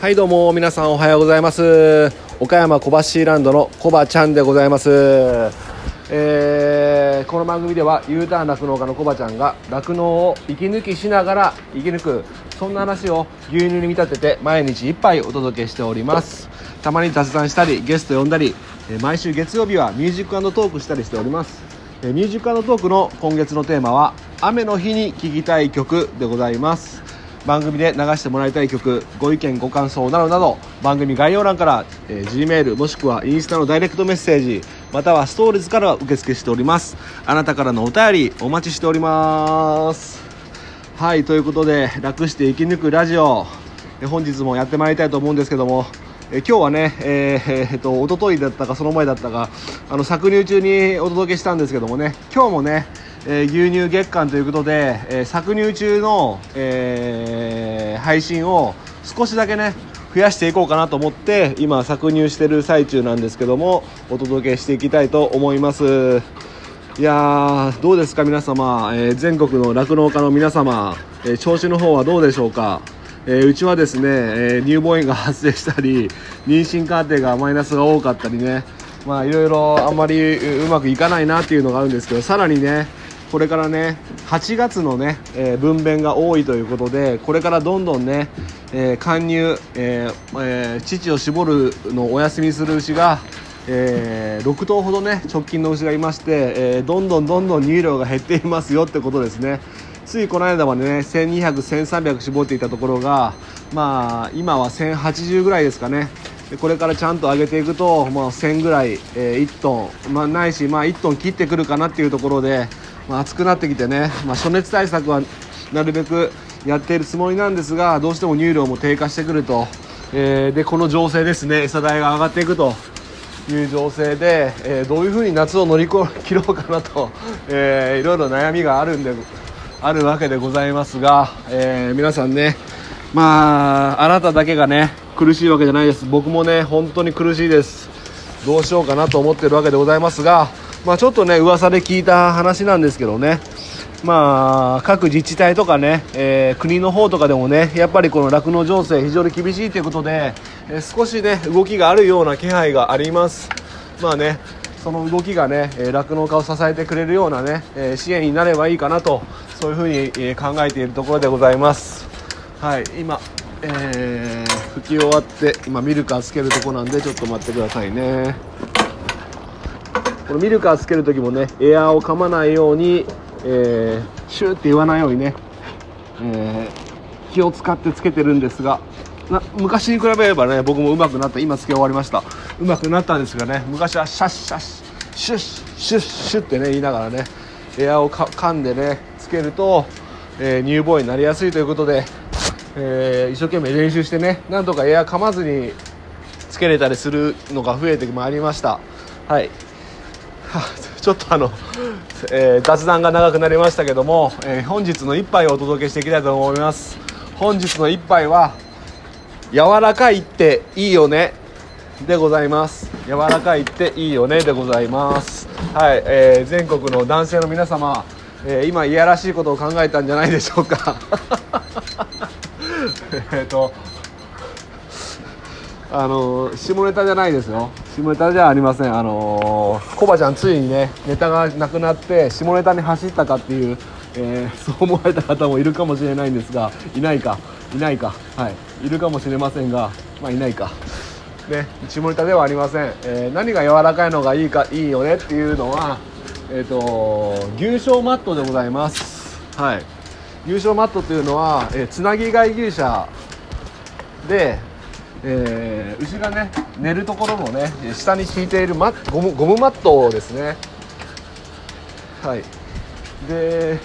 はいどうも皆さんおはようございます。岡山小橋ランドのコバちゃんでございます、えー、この番組では U ターン酪農家のコバちゃんが酪農を息抜きしながら生き抜くそんな話を牛乳に見立てて毎日一杯お届けしております。たまに雑談したりゲスト呼んだり毎週月曜日はミュージックトークしたりしております。ミュージックトークの今月のテーマは雨の日に聴きたい曲でございます。番組で流してもらいたい曲ご意見ご感想などなど番組概要欄から、えー、Gmail もしくはインスタのダイレクトメッセージまたはストーリーズから受付しております。あなたからのお便りお待ちしております。はいということで楽して生き抜くラジオ本日もやってまいりたいと思うんですけどもえ今日はね、えーえー、っと一昨日だったかその前だったかあの搾乳中にお届けしたんですけどもね今日もねえー、牛乳月間ということで、えー、搾乳中の、えー、配信を少しだけね増やしていこうかなと思って今搾乳してる最中なんですけどもお届けしていきたいと思います。いやどうですか皆様、え全国の酪農家の皆様、え調子の方はどうでしょうか。えー、うちはですね、えー、乳房炎が発生したり妊娠過程がマイナスが多かったりね。まあいろいろあんまりうまくいかないなっていうのがあるんですけどさらにねこれからね8月のね、えー、分娩が多いということでこれからどんどんね、えー、貫入、えーえー、乳を絞るのをお休みする牛が、えー、6頭ほどね直近の牛がいまして、えー、どんどんどんどん乳量が減っていますよってことですね。ついこの間までね1200、1300絞っていたところがまあ今は1080ぐらいですかね。これからちゃんと上げていくと、まあ、1000ぐらい、えー、1トン、まあ、ないし、まあ、1トン切ってくるかなっていうところで、まあ、暑くなってきてね、まあ、暑熱対策はなるべくやっているつもりなんですがどうしても乳量も低下してくると、えー、でこの情勢ですね餌代が上がっていくという情勢で、えー、どういうふうに夏を乗り 切ろうかなと、えー、いろいろ悩みがあるんであるわけでございますが、えー、皆さんねまああなただけがね苦しいわけじゃないです。僕もね本当に苦しいです。どうしようかなと思ってるわけでございますがまあ、ちょっとね噂で聞いた話なんですけどね。まあ、各自治体とかね、えー、国の方とかでもねやっぱりこの酪農情勢非常に厳しいということで、えー、少しね動きがあるような気配があります。まあねその動きがね酪農家を支えてくれるようなね、え、支援になればいいかなとそういうふうに、え考えているところでございます。はい今、えー、拭き終わって今ミルカーつけるとこなんでちょっと待ってくださいね。このミルカーつける時もねエアーを噛まないように、えー、シューって言わないようにね、えー、気を使ってつけてるんですがな昔に比べればね僕も上手くなった。今つけ終わりました。上手くなったんですがね昔はシャッシャッシュッシュッシュッってね言いながらねエアーを噛んでねつけると、えー、乳房になりやすいということで、えー、一生懸命練習してねなんとかエアー噛まずにつけれたりするのが増えてまいりました。はい。ちょっとあの、えー、雑談が長くなりましたけども、えー、本日の一杯をお届けしていきたいと思います。本日の一杯は柔らかいっていいよねでございます。柔らかいっていいよねでございます。はい、えー、全国の男性の皆様、えー、今いやらしいことを考えたんじゃないでしょうか。えっとあの下ネタじゃないですよ。下ネタじゃありません。あのコバちゃんついにねネタがなくなって下ネタに走ったかっていう、えー、そう思われた方もいるかもしれないんですがいないか。いないか。はい。いるかもしれませんがまあいないか。ね下ネタではありません、えー、何が柔らかいのがいいかいいよねっていうのはえっ、ー、と牛小マットでございます。はい。牛小マットというのは、えー、つなぎ貝牛舎でえー、牛がね寝るところのね下に敷いているマゴムゴムマットですね。はい。で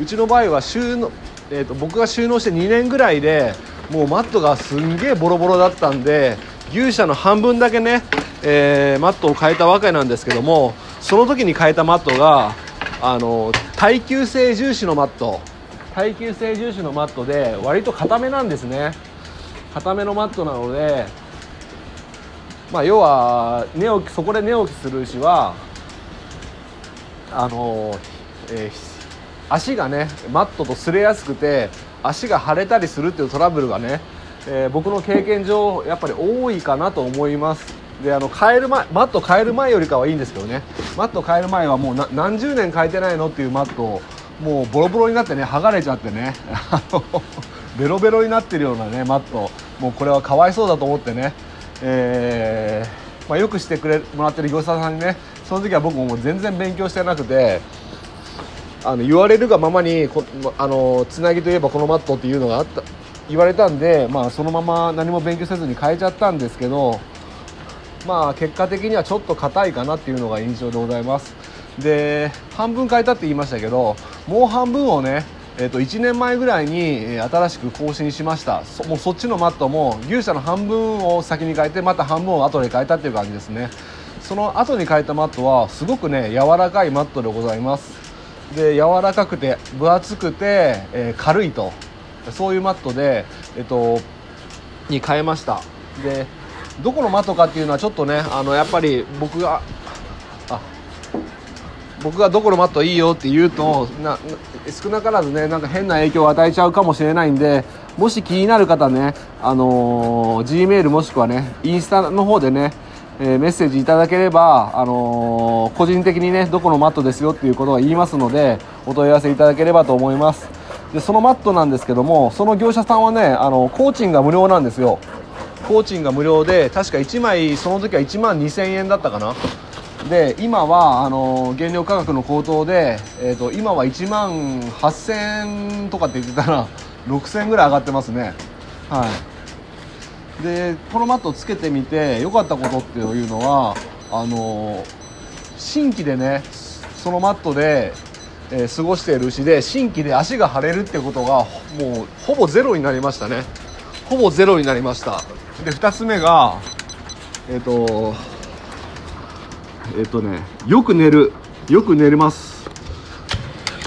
うちの場合は収納、えーと、僕が収納して2年ぐらいでもうマットがすんげえボロボロだったんで牛舎の半分だけね、えー、マットを変えたわけなんですけどもその時に変えたマットがあの耐久性重視のマット。耐久性重視のマットで割と硬めなんですね。固めのマットなので、まあ、要は寝起きそこで寝起きする牛はあの、えー、足がねマットと擦れやすくて足が腫れたりするっていうトラブルがね、えー僕の経験上やっぱり多いかなと思います。であの変える前マット変える前よりかはいいんですけどね。マット変える前はもうな何十年変えてないのっていうマットをもうボロボロになってね剥がれちゃってね。あのベロベロになってるようなねマット。もうこれはかわいそうだと思ってね、えーまあ、よくしてくれもらってる業者さんにねその時は僕ももう全然勉強してなくてあの言われるがままにこあのつなぎといえばこのマットっていうのがあった言われたんで、まあ、そのまま何も勉強せずに変えちゃったんですけど、まあ、結果的にはちょっと硬いかなっていうのが印象でございます。で半分変えたって言いましたけどもう半分をねえー、と1年前ぐらいに新しく更新しました。そもうそっちのマットも牛舎の半分を先に変えてまた半分を後で変えたっていう感じですね。その後に変えたマットはすごくね柔らかいマットでございます。で柔らかくて分厚くて、えー軽いと。そういうマットで、えっとに変えました。でどこのマットかっていうのはちょっとねあのやっぱり僕が僕がどこのマットいいよって言うとな少なからずねなんか変な影響を与えちゃうかもしれないんでもし気になる方ねあのー G メールもしくはねインスタの方でねえーメッセージいただければ、あのー個人的にねどこのマットですよっていうことを言いますのでお問い合わせいただければと思います。でそのマットなんですけどもその業者さんはねあの工賃が無料なんですよ。工賃が無料で確か1枚その時は1万2000円だったかな。で今はあの原料価格の高騰で、えー、と今は1万8000円とかって言ってたら 6000ぐらい上がってますね。はい。でこのマットつけてみて良かったことっていうのはあの新規でねそのマットで、えー過ごしている牛で新規で足が腫れるってことがもうほぼゼロになりましたね。ほぼゼロになりました。で2つ目がえっ、とえっ、とねよく寝る。よく寝れます。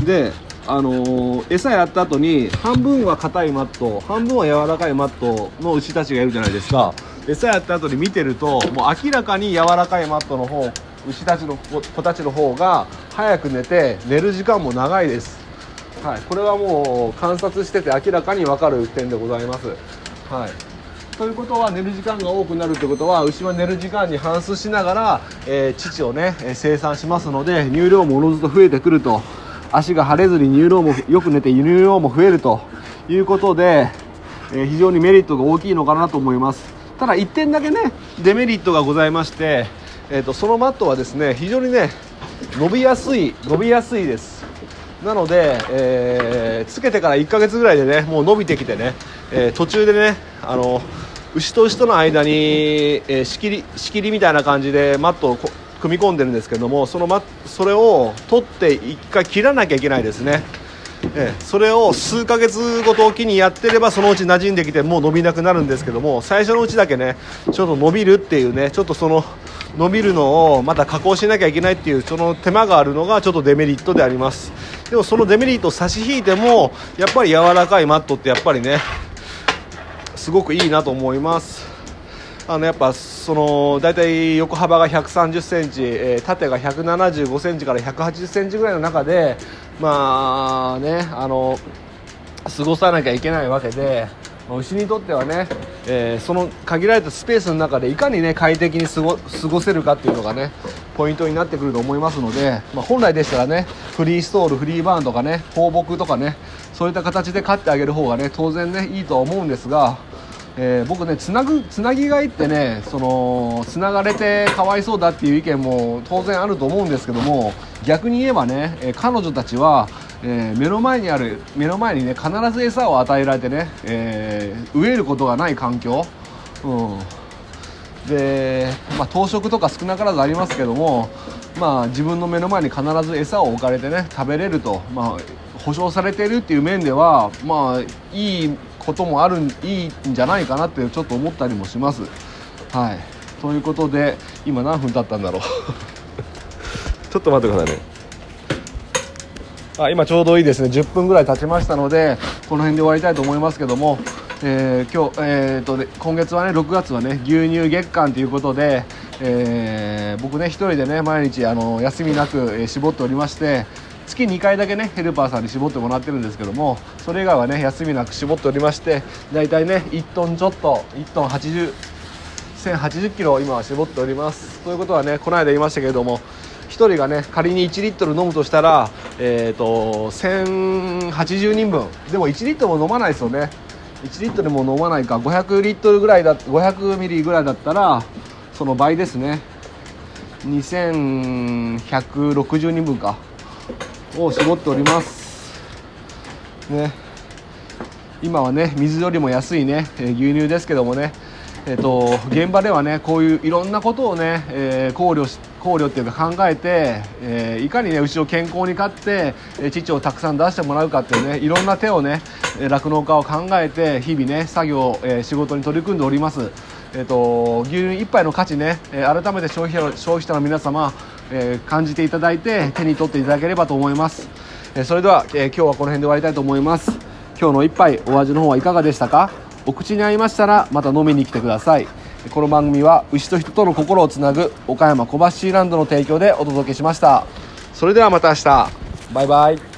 であのー餌やった後に半分は硬いマット半分は柔らかいマットの牛たちがいるじゃないですか。餌やった後に見てるともう明らかに柔らかいマットの方牛たちの子たちの方が早く寝て寝る時間も長いです。はい、これはもう観察してて明らかに分かる点でございます。はい。ということは寝る時間が多くなるということは牛は寝る時間に反数しながら、えー乳をねえ生産しますので乳量もおのずと増えてくると。足が腫れずに乳量もよく寝て乳量も増えるということで、えー非常にメリットが大きいのかなと思います。ただ1点だけねデメリットがございまして、えー、とそのマットはですね非常にね伸びやすい伸びやすいです。なので、えーつけてから1ヶ月ぐらいでねもう伸びてきてね、えー途中でねあの牛と牛との間に、えー仕切り仕切りみたいな感じでマットを組み込んでるんですけどもそのマそれを取って1回切らなきゃいけないですね、えーそれを数ヶ月ごとおきにやってればそのうち馴染んできてもう伸びなくなるんですけども最初のうちだけねちょっと伸びるっていうねちょっとその伸びるのをまた加工しなきゃいけないっていうその手間があるのがちょっとデメリットであります。でもそのデメリットを差し引いてもやっぱり柔らかいマットってやっぱりねすごくいいなと思います。あのやっぱその大体横幅が130センチ、えー縦が175センチから180センチぐらいの中でまあねあの過ごさなきゃいけないわけで牛にとってはね、えーその限られたスペースの中でいかにね快適に過ご過ごせるかっていうのがねポイントになってくると思いますので、まあ、本来でしたらねフリーストールフリーバーンとかね放牧とかねそういった形で飼ってあげる方がね当然ねいいとは思うんですがえー僕ねつなぐつなぎがいってねそのつながれてかわいそうだっていう意見も当然あると思うんですけども逆に言えばね、えー彼女たちは、えー目の前にある目の前にね必ず餌を与えられてね、えー飢えることがない環境、うん、で、まあ、当食とか少なからずありますけども、まあ、自分の目の前に必ず餌を置かれてね食べれると、まあ、保証されているっていう面では、まあ、いいこともあるんいいんじゃないかなってちょっと思ったりもします。はい、ということで今何分経ったんだろう。ちょっと待ってくださいね。あ今ちょうどいいですね。10分ぐらい経ちましたのでこの辺で終わりたいと思いますけども、えー今日、えーとで今月はね6月はね牛乳月間ということで、えー僕ね一人でね毎日あの休みなく、えー絞っておりまして、月2回だけねヘルパーさんに絞ってもらってるんですけどもそれ以外はね休みなく絞っておりまして大体ね1トンちょっと1トン80 1080キロ今は絞っております。ということはねこの間言いましたけれども1人がね仮に1リットル飲むとしたら、えーと、1080人分。でも1リットルも飲まないですよね。1リットルも飲まないか500リットルぐらいだ500ミリぐらいだったらその倍ですね。2160人分か。を絞っております。ね。今はね水よりも安いね牛乳ですけどもね。えーと、現場ではねこういういろんなことをね、えー、考慮し考慮っていうか考えて、えー、いかにね牛を健康に飼って、えー、乳をたくさん出してもらうかっていうねいろんな手をね酪農家を考えて日々ね作業、えー、仕事に取り組んでおります。えーと、牛乳1杯の価値ね、え改めて消費者消費者の皆様、え感じていただいて手に取っていただければと思います、えそれでは、え今日はこの辺で終わりたいと思います。今日の一杯お味の方はいかがでしたか？お口に合いましたらまた飲みに来てください。この番組は牛と人との心をつなぐ岡山小橋ランドの提供でお届けしました。それではまた明日。バイバイ。